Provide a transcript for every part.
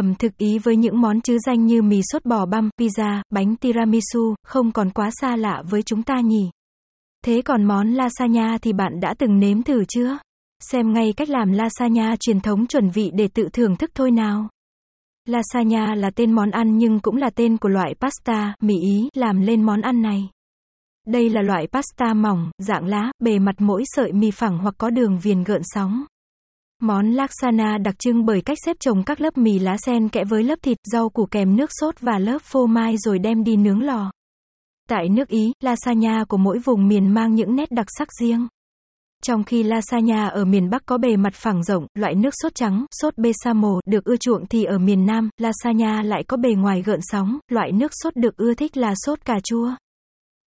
Ẩm thực Ý với những món chứ danh như mì sốt bò băm, pizza, bánh tiramisu, không còn quá xa lạ với chúng ta nhỉ. Thế còn món lasagna thì bạn đã từng nếm thử chưa? Xem ngay cách làm lasagna truyền thống chuẩn vị để tự thưởng thức thôi nào. Lasagna là tên món ăn nhưng cũng là tên của loại pasta, mì Ý, làm lên món ăn này. Đây là loại pasta mỏng, dạng lá, bề mặt mỗi sợi mì phẳng hoặc có đường viền gợn sóng. Món lasagna đặc trưng bởi cách xếp chồng các lớp mì lá sen kẽ với lớp thịt, rau củ kèm nước sốt và lớp phô mai rồi đem đi nướng lò. Tại nước Ý, lasagna của mỗi vùng miền mang những nét đặc sắc riêng. Trong khi lasagna ở miền Bắc có bề mặt phẳng rộng, loại nước sốt trắng, sốt besamo được ưa chuộng thì ở miền Nam, lasagna lại có bề ngoài gợn sóng, loại nước sốt được ưa thích là sốt cà chua.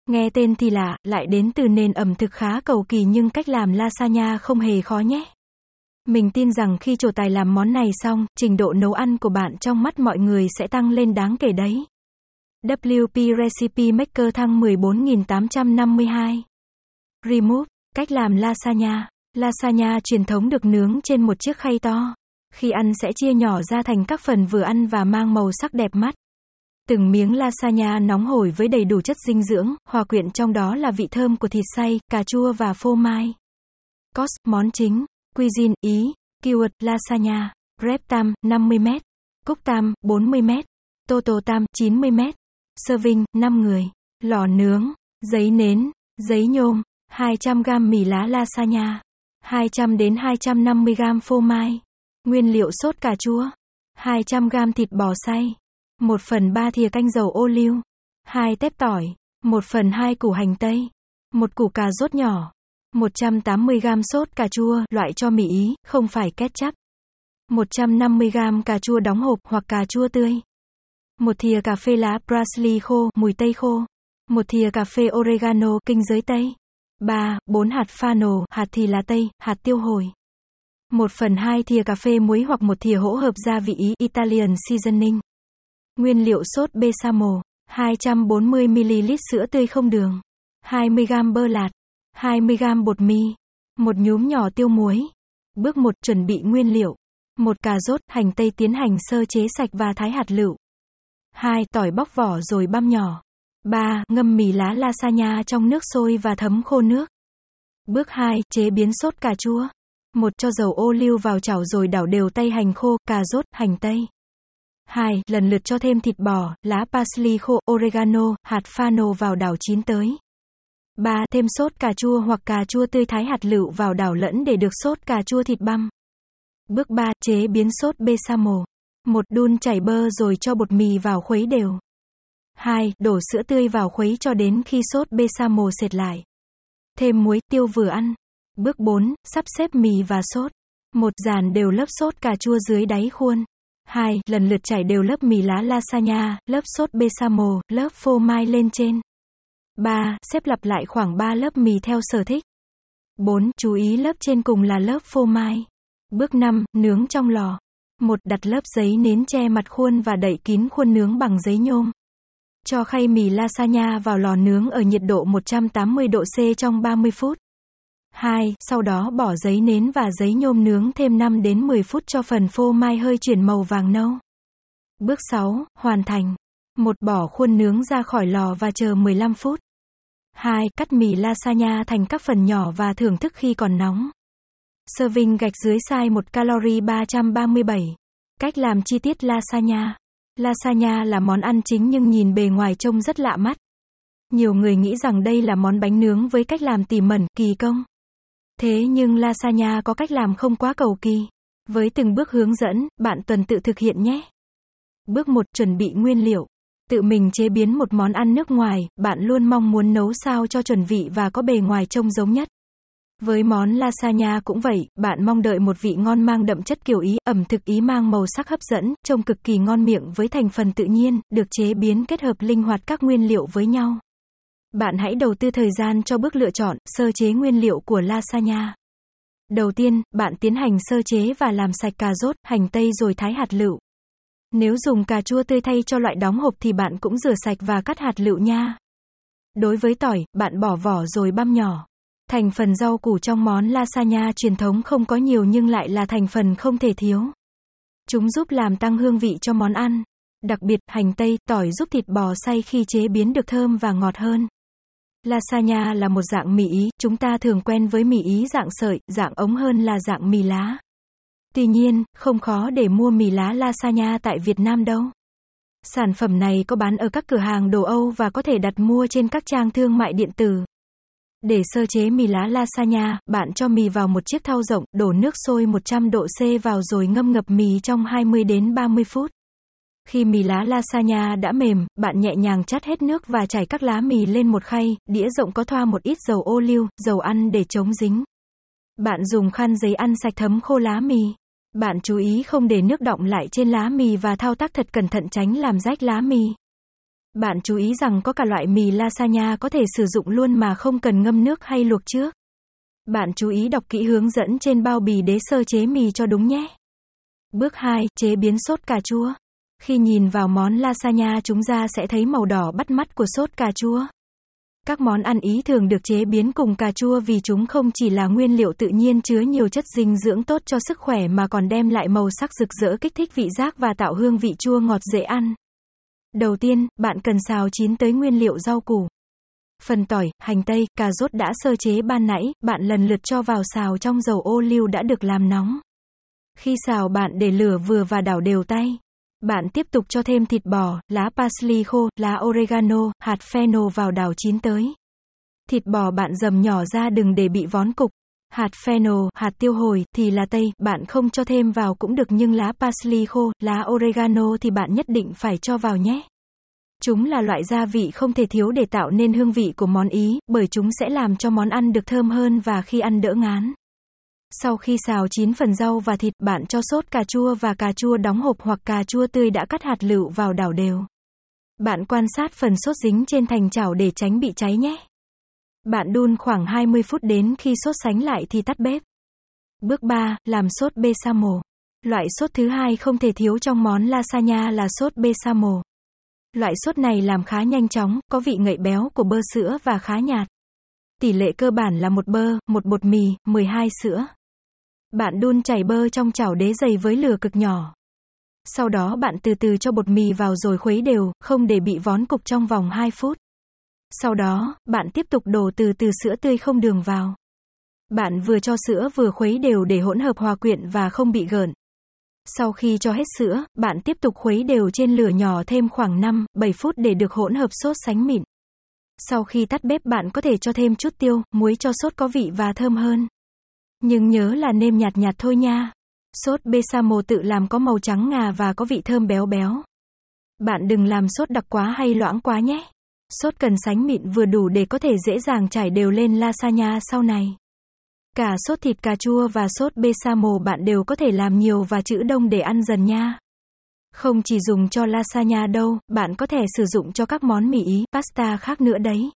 Nghe tên thì lạ, lại đến từ nền ẩm thực khá cầu kỳ nhưng cách làm lasagna không hề khó nhé. Mình tin rằng khi trổ tài làm món này xong, trình độ nấu ăn của bạn trong mắt mọi người sẽ tăng lên đáng kể đấy. WP Recipe Maker thăng 14852. Remove, cách làm lasagna. Lasagna truyền thống được nướng trên một chiếc khay to. Khi ăn sẽ chia nhỏ ra thành các phần vừa ăn và mang màu sắc đẹp mắt. Từng miếng lasagna nóng hổi với đầy đủ chất dinh dưỡng, hòa quyện trong đó là vị thơm của thịt xay, cà chua và phô mai. Cost, món chính. Cuisine, Ý. Keyword, lasagna. Rep tam, 50m. Cúc tam, 40m. Toto tam, 90m. Serving, 5 người. Lò nướng. Giấy nến. Giấy nhôm. 200g mì lá lasagna. 200 đến 250g phô mai. Nguyên liệu sốt cà chua. 200g thịt bò xay. 1 phần 3 thìa canh dầu ô liu. 2 tép tỏi. 1 phần 2 củ hành tây. 1 củ cà rốt nhỏ. 180g sốt cà chua, loại cho mì Ý, không phải ketchup. 150g cà chua đóng hộp hoặc cà chua tươi. Một thìa cà phê lá parsley khô, mùi tây khô. Một thìa cà phê oregano, kinh giới tây. 3, 4 hạt fano, hạt thì lá tây, hạt tiêu hồi. 1 phần 2 thìa cà phê muối hoặc một thìa hỗn hợp gia vị Ý, Italian seasoning. Nguyên liệu sốt besamo, 240ml sữa tươi không đường, 20g bơ lạt, 20g bột mì, một nhúm nhỏ tiêu muối. Bước 1 chuẩn bị nguyên liệu. một cà rốt, hành tây tiến hành sơ chế sạch và thái hạt lựu. 2. Tỏi bóc vỏ rồi băm nhỏ. 3. Ngâm mì lá lasagna trong nước sôi và thấm khô nước. Bước 2. Chế biến sốt cà chua. 1. Cho dầu ô liu vào chảo rồi đảo đều tay hành khô, cà rốt, hành tây. 2. Lần lượt cho thêm thịt bò, lá parsley khô, oregano, hạt fano vào đảo chín tới. 3. Thêm sốt cà chua hoặc cà chua tươi thái hạt lựu vào đảo lẫn để được sốt cà chua thịt băm. Bước 3. Chế biến sốt bechamel. 1. Đun chảy bơ rồi cho bột mì vào khuấy đều. 2. Đổ sữa tươi vào khuấy cho đến khi sốt bechamel sệt lại. Thêm muối, tiêu vừa ăn. Bước 4. Sắp xếp mì và sốt. 1. Dàn đều lớp sốt cà chua dưới đáy khuôn. 2. Lần lượt chảy đều lớp mì lá lasagna, lớp sốt bechamel, lớp phô mai lên trên. 3. Xếp lặp lại khoảng 3 lớp mì theo sở thích. 4. Chú ý lớp trên cùng là lớp phô mai. Bước 5. Nướng trong lò. 1. Đặt lớp giấy nến che mặt khuôn và đậy kín khuôn nướng bằng giấy nhôm. Cho khay mì lasagna vào lò nướng ở nhiệt độ 180 độ C trong 30 phút. 2. Sau đó bỏ giấy nến và giấy nhôm nướng thêm 5 đến 10 phút cho phần phô mai hơi chuyển màu vàng nâu. Bước 6. Hoàn thành. 1. Bỏ khuôn nướng ra khỏi lò và chờ 15 phút. 2. Cắt mì lasagna thành các phần nhỏ và thưởng thức khi còn nóng. Serving gạch dưới sai 1 calorie 337. Cách làm chi tiết lasagna. Lasagna là món ăn chính nhưng nhìn bề ngoài trông rất lạ mắt. Nhiều người nghĩ rằng đây là món bánh nướng với cách làm tỉ mẩn, kỳ công. Thế nhưng lasagna có cách làm không quá cầu kỳ. Với từng bước hướng dẫn, bạn tuần tự thực hiện nhé. Bước 1. Chuẩn bị nguyên liệu. Tự mình chế biến một món ăn nước ngoài, bạn luôn mong muốn nấu sao cho chuẩn vị và có bề ngoài trông giống nhất. Với món lasagna cũng vậy, bạn mong đợi một vị ngon mang đậm chất kiểu Ý, ẩm thực Ý mang màu sắc hấp dẫn, trông cực kỳ ngon miệng với thành phần tự nhiên, được chế biến kết hợp linh hoạt các nguyên liệu với nhau. Bạn hãy đầu tư thời gian cho bước lựa chọn, sơ chế nguyên liệu của lasagna. Đầu tiên, bạn tiến hành sơ chế và làm sạch cà rốt, hành tây rồi thái hạt lựu. Nếu dùng cà chua tươi thay cho loại đóng hộp thì bạn cũng rửa sạch và cắt hạt lựu nha. Đối với tỏi, bạn bỏ vỏ rồi băm nhỏ. Thành phần rau củ trong món lasagna truyền thống không có nhiều nhưng lại là thành phần không thể thiếu. Chúng giúp làm tăng hương vị cho món ăn. Đặc biệt, hành tây, tỏi giúp thịt bò xay khi chế biến được thơm và ngọt hơn. Lasagna là một dạng mì Ý, chúng ta thường quen với mì Ý dạng sợi, dạng ống hơn là dạng mì lá. Tuy nhiên, không khó để mua mì lá lasagna tại Việt Nam đâu. Sản phẩm này có bán ở các cửa hàng đồ Âu và có thể đặt mua trên các trang thương mại điện tử. Để sơ chế mì lá lasagna, bạn cho mì vào một chiếc thau rộng, đổ nước sôi 100 độ C vào rồi ngâm ngập mì trong 20 đến 30 phút. Khi mì lá lasagna đã mềm, bạn nhẹ nhàng chắt hết nước và chảy các lá mì lên một khay, đĩa rộng có thoa một ít dầu ô liu, dầu ăn để chống dính. Bạn dùng khăn giấy ăn sạch thấm khô lá mì. Bạn chú ý không để nước đọng lại trên lá mì và thao tác thật cẩn thận tránh làm rách lá mì. Bạn chú ý rằng có cả loại mì lasagna có thể sử dụng luôn mà không cần ngâm nước hay luộc trước. Bạn chú ý đọc kỹ hướng dẫn trên bao bì để sơ chế mì cho đúng nhé. Bước 2, chế biến sốt cà chua. Khi nhìn vào món lasagna chúng ta sẽ thấy màu đỏ bắt mắt của sốt cà chua. Các món ăn Ý thường được chế biến cùng cà chua vì chúng không chỉ là nguyên liệu tự nhiên chứa nhiều chất dinh dưỡng tốt cho sức khỏe mà còn đem lại màu sắc rực rỡ kích thích vị giác và tạo hương vị chua ngọt dễ ăn. Đầu tiên, bạn cần xào chín tới nguyên liệu rau củ. Phần tỏi, hành tây, cà rốt đã sơ chế ban nãy, bạn lần lượt cho vào xào trong dầu ô liu đã được làm nóng. Khi xào bạn để lửa vừa và đảo đều tay. Bạn tiếp tục cho thêm thịt bò, lá parsley khô, lá oregano, hạt fennel vào đảo chín tới. Thịt bò bạn dầm nhỏ ra đừng để bị vón cục. Hạt fennel, hạt tiêu hồi, thì là tây, bạn không cho thêm vào cũng được nhưng lá parsley khô, lá oregano thì bạn nhất định phải cho vào nhé. Chúng là loại gia vị không thể thiếu để tạo nên hương vị của món Ý, bởi chúng sẽ làm cho món ăn được thơm hơn và khi ăn đỡ ngán. Sau khi xào chín phần rau và thịt, bạn cho sốt cà chua và cà chua đóng hộp hoặc cà chua tươi đã cắt hạt lựu vào đảo đều. Bạn quan sát phần sốt dính trên thành chảo để tránh bị cháy nhé. Bạn đun khoảng 20 phút đến khi sốt sánh lại thì tắt bếp. Bước 3, làm sốt bechamel. Loại sốt thứ hai không thể thiếu trong món lasagna là sốt bechamel. Loại sốt này làm khá nhanh chóng, có vị ngậy béo của bơ sữa và khá nhạt. Tỷ lệ cơ bản là một bơ, một bột mì, 12 sữa. Bạn đun chảy bơ trong chảo đế dày với lửa cực nhỏ. Sau đó bạn từ từ cho bột mì vào rồi khuấy đều, không để bị vón cục trong vòng 2 phút. Sau đó, bạn tiếp tục đổ từ từ sữa tươi không đường vào. Bạn vừa cho sữa vừa khuấy đều để hỗn hợp hòa quyện và không bị gợn. Sau khi cho hết sữa, bạn tiếp tục khuấy đều trên lửa nhỏ thêm khoảng 5, 7 phút để được hỗn hợp sốt sánh mịn. Sau khi tắt bếp bạn có thể cho thêm chút tiêu, muối cho sốt có vị và thơm hơn. Nhưng nhớ là nêm nhạt nhạt thôi nha. Sốt besamo tự làm có màu trắng ngà và có vị thơm béo béo. Bạn đừng làm sốt đặc quá hay loãng quá nhé. Sốt cần sánh mịn vừa đủ để có thể dễ dàng trải đều lên lasagna sau này. Cả sốt thịt cà chua và sốt besamo bạn đều có thể làm nhiều và chữ đông để ăn dần nha. Không chỉ dùng cho lasagna đâu, bạn có thể sử dụng cho các món mì Ý, pasta khác nữa đấy.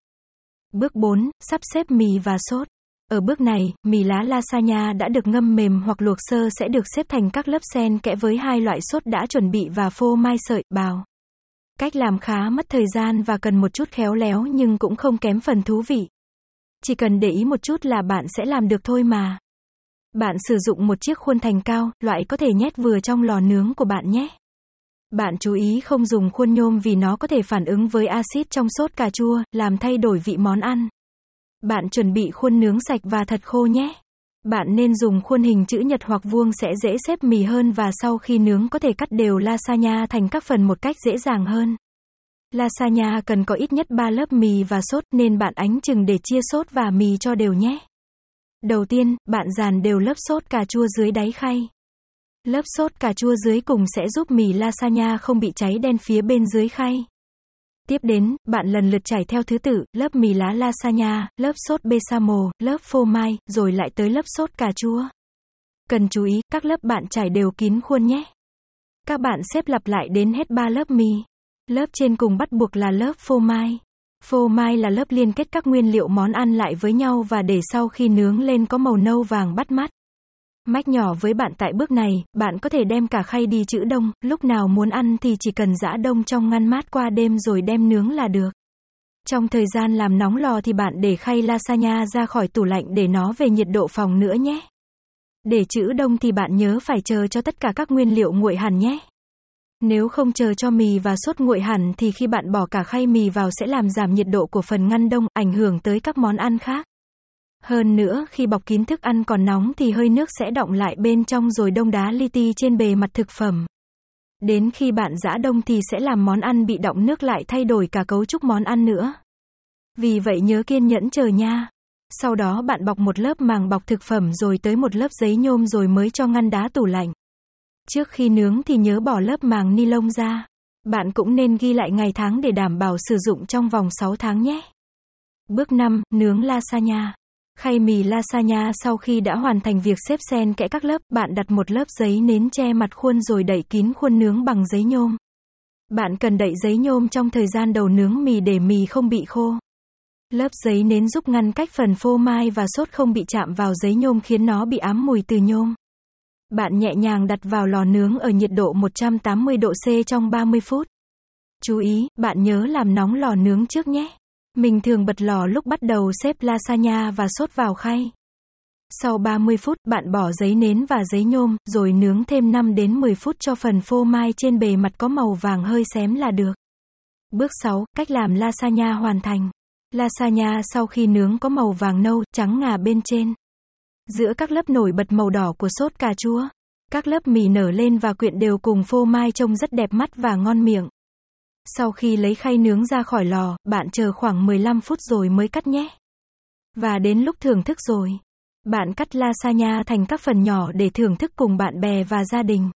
Bước 4, sắp xếp mì và sốt. Ở bước này, mì lá lasagna đã được ngâm mềm hoặc luộc sơ sẽ được xếp thành các lớp sen kẽ với hai loại sốt đã chuẩn bị và phô mai sợi, bào. Cách làm khá mất thời gian và cần một chút khéo léo nhưng cũng không kém phần thú vị. Chỉ cần để ý một chút là bạn sẽ làm được thôi mà. Bạn sử dụng một chiếc khuôn thành cao, loại có thể nhét vừa trong lò nướng của bạn nhé. Bạn chú ý không dùng khuôn nhôm vì nó có thể phản ứng với axit trong sốt cà chua, làm thay đổi vị món ăn. Bạn chuẩn bị khuôn nướng sạch và thật khô nhé. Bạn nên dùng khuôn hình chữ nhật hoặc vuông sẽ dễ xếp mì hơn và sau khi nướng có thể cắt đều lasagna thành các phần một cách dễ dàng hơn. Lasagna cần có ít nhất 3 lớp mì và sốt nên bạn ánh chừng để chia sốt và mì cho đều nhé. Đầu tiên, bạn dàn đều lớp sốt cà chua dưới đáy khay. Lớp sốt cà chua dưới cùng sẽ giúp mì lasagna không bị cháy đen phía bên dưới khay. Tiếp đến, bạn lần lượt trải theo thứ tự, lớp mì lá lasagna, lớp sốt bechamel, lớp phô mai, rồi lại tới lớp sốt cà chua. Cần chú ý, các lớp bạn trải đều kín khuôn nhé. Các bạn xếp lặp lại đến hết 3 lớp mì. Lớp trên cùng bắt buộc là lớp phô mai. Phô mai là lớp liên kết các nguyên liệu món ăn lại với nhau và để sau khi nướng lên có màu nâu vàng bắt mắt. Mách nhỏ với bạn tại bước này, bạn có thể đem cả khay đi chữ đông, lúc nào muốn ăn thì chỉ cần giã đông trong ngăn mát qua đêm rồi đem nướng là được. Trong thời gian làm nóng lò thì bạn để khay lasagna ra khỏi tủ lạnh để nó về nhiệt độ phòng nữa nhé. Để chữ đông thì bạn nhớ phải chờ cho tất cả các nguyên liệu nguội hẳn nhé. Nếu không chờ cho mì và sốt nguội hẳn thì khi bạn bỏ cả khay mì vào sẽ làm giảm nhiệt độ của phần ngăn đông, ảnh hưởng tới các món ăn khác. Hơn nữa, khi bọc kín thức ăn còn nóng thì hơi nước sẽ động lại bên trong rồi đông đá li ti trên bề mặt thực phẩm. Đến khi bạn giã đông thì sẽ làm món ăn bị động nước lại thay đổi cả cấu trúc món ăn nữa. Vì vậy nhớ kiên nhẫn chờ nha. Sau đó bạn bọc một lớp màng bọc thực phẩm rồi tới một lớp giấy nhôm rồi mới cho ngăn đá tủ lạnh. Trước khi nướng thì nhớ bỏ lớp màng ni lông ra. Bạn cũng nên ghi lại ngày tháng để đảm bảo sử dụng trong vòng 6 tháng nhé. Bước 5, nướng lasagna. Khay mì lasagna sau khi đã hoàn thành việc xếp sen kẽ các lớp, bạn đặt một lớp giấy nến che mặt khuôn rồi đậy kín khuôn nướng bằng giấy nhôm. Bạn cần đậy giấy nhôm trong thời gian đầu nướng mì để mì không bị khô. Lớp giấy nến giúp ngăn cách phần phô mai và sốt không bị chạm vào giấy nhôm khiến nó bị ám mùi từ nhôm. Bạn nhẹ nhàng đặt vào lò nướng ở nhiệt độ 180 độ C trong 30 phút. Chú ý, bạn nhớ làm nóng lò nướng trước nhé. Mình thường bật lò lúc bắt đầu xếp lasagna và sốt vào khay. Sau 30 phút, bạn bỏ giấy nến và giấy nhôm, rồi nướng thêm 5 đến 10 phút cho phần phô mai trên bề mặt có màu vàng hơi xém là được. Bước 6, cách làm lasagna hoàn thành. Lasagna sau khi nướng có màu vàng nâu, trắng ngà bên trên. Giữa các lớp nổi bật màu đỏ của sốt cà chua. Các lớp mì nở lên và quyện đều cùng phô mai trông rất đẹp mắt và ngon miệng. Sau khi lấy khay nướng ra khỏi lò, bạn chờ khoảng 15 phút rồi mới cắt nhé. Và đến lúc thưởng thức rồi. Bạn cắt lasagna thành các phần nhỏ để thưởng thức cùng bạn bè và gia đình.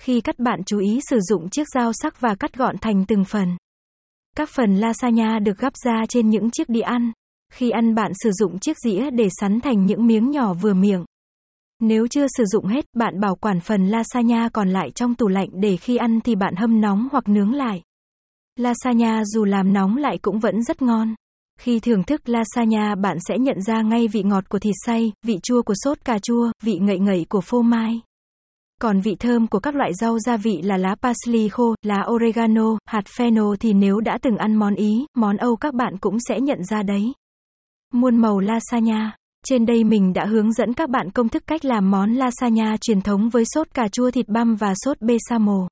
Khi cắt bạn chú ý sử dụng chiếc dao sắc và cắt gọn thành từng phần. Các phần lasagna được gắp ra trên những chiếc đĩa ăn. Khi ăn bạn sử dụng chiếc dĩa để sắn thành những miếng nhỏ vừa miệng. Nếu chưa sử dụng hết, bạn bảo quản phần lasagna còn lại trong tủ lạnh để khi ăn thì bạn hâm nóng hoặc nướng lại. Lasagna dù làm nóng lại cũng vẫn rất ngon. Khi thưởng thức lasagna bạn sẽ nhận ra ngay vị ngọt của thịt xay, vị chua của sốt cà chua, vị ngậy ngậy của phô mai. Còn vị thơm của các loại rau gia vị là lá parsley khô, lá oregano, hạt fennel thì nếu đã từng ăn món Ý, món Âu các bạn cũng sẽ nhận ra đấy. Muôn màu lasagna. Trên đây mình đã hướng dẫn các bạn công thức cách làm món lasagna truyền thống với sốt cà chua thịt băm và sốt bechamel.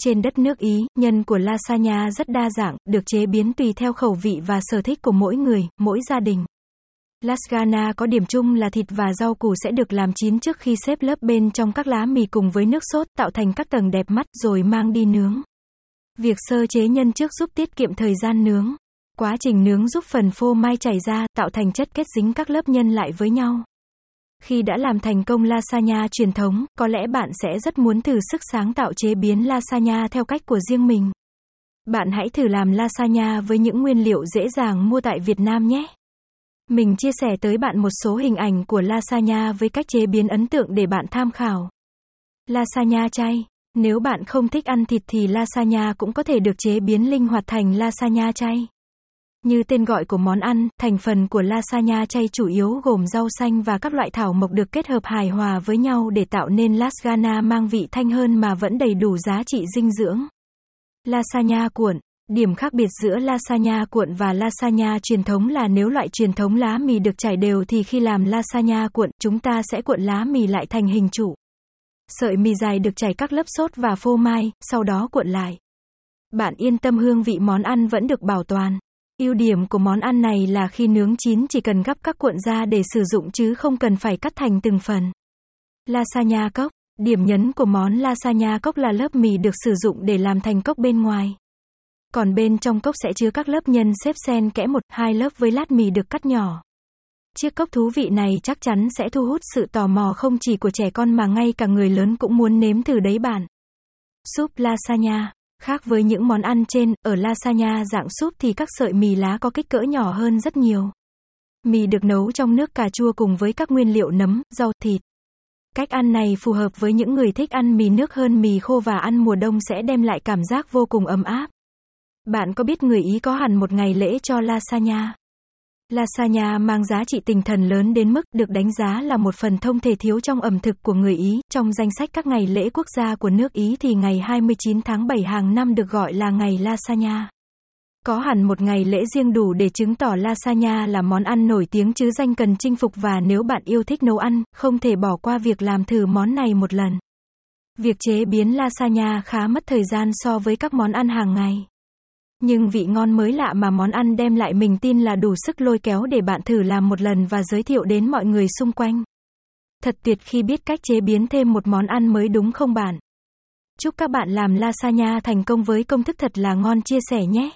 Trên đất nước Ý, nhân của lasagna rất đa dạng, được chế biến tùy theo khẩu vị và sở thích của mỗi người, mỗi gia đình. Lasagna có điểm chung là thịt và rau củ sẽ được làm chín trước khi xếp lớp bên trong các lá mì cùng với nước sốt tạo thành các tầng đẹp mắt rồi mang đi nướng. Việc sơ chế nhân trước giúp tiết kiệm thời gian nướng. Quá trình nướng giúp phần phô mai chảy ra, tạo thành chất kết dính các lớp nhân lại với nhau. Khi đã làm thành công lasagna truyền thống, có lẽ bạn sẽ rất muốn thử sức sáng tạo chế biến lasagna theo cách của riêng mình. Bạn hãy thử làm lasagna với những nguyên liệu dễ dàng mua tại Việt Nam nhé. Mình chia sẻ tới bạn một số hình ảnh của lasagna với cách chế biến ấn tượng để bạn tham khảo. Lasagna chay. Nếu bạn không thích ăn thịt thì lasagna cũng có thể được chế biến linh hoạt thành lasagna chay. Như tên gọi của món ăn, thành phần của lasagna chay chủ yếu gồm rau xanh và các loại thảo mộc được kết hợp hài hòa với nhau để tạo nên lasagna mang vị thanh hơn mà vẫn đầy đủ giá trị dinh dưỡng. Lasagna cuộn Điểm khác biệt giữa lasagna cuộn và lasagna truyền thống là nếu loại truyền thống lá mì được trải đều thì khi làm lasagna cuộn, chúng ta sẽ cuộn lá mì lại thành hình trụ. Sợi mì dài được trải các lớp sốt và phô mai, sau đó cuộn lại. Bạn yên tâm hương vị món ăn vẫn được bảo toàn. Ưu điểm của món ăn này là khi nướng chín chỉ cần gắp các cuộn ra để sử dụng chứ không cần phải cắt thành từng phần. Lasagna cốc. Điểm nhấn của món lasagna cốc là lớp mì được sử dụng để làm thành cốc bên ngoài. Còn bên trong cốc sẽ chứa các lớp nhân xếp xen kẽ một, hai lớp với lát mì được cắt nhỏ. Chiếc cốc thú vị này chắc chắn sẽ thu hút sự tò mò không chỉ của trẻ con mà ngay cả người lớn cũng muốn nếm thử đấy bạn. Súp lasagna Khác với những món ăn trên, ở lasagna dạng súp thì các sợi mì lá có kích cỡ nhỏ hơn rất nhiều. Mì được nấu trong nước cà chua cùng với các nguyên liệu nấm, rau, thịt. Cách ăn này phù hợp với những người thích ăn mì nước hơn mì khô và ăn mùa đông sẽ đem lại cảm giác vô cùng ấm áp. Bạn có biết người Ý có hẳn một ngày lễ cho lasagna? Lasagna mang giá trị tinh thần lớn đến mức được đánh giá là một phần thông thể thiếu trong ẩm thực của người Ý. Trong danh sách các ngày lễ quốc gia của nước Ý thì ngày 29 tháng 7 hàng năm được gọi là ngày lasagna. Có hẳn một ngày lễ riêng đủ để chứng tỏ lasagna là món ăn nổi tiếng chứ danh cần chinh phục và nếu bạn yêu thích nấu ăn, không thể bỏ qua việc làm thử món này một lần. Việc chế biến lasagna khá mất thời gian so với các món ăn hàng ngày. Nhưng vị ngon mới lạ mà món ăn đem lại mình tin là đủ sức lôi kéo để bạn thử làm một lần và giới thiệu đến mọi người xung quanh. Thật tuyệt khi biết cách chế biến thêm một món ăn mới đúng không bạn? Chúc các bạn làm lasagna thành công với công thức thật là ngon, chia sẻ nhé.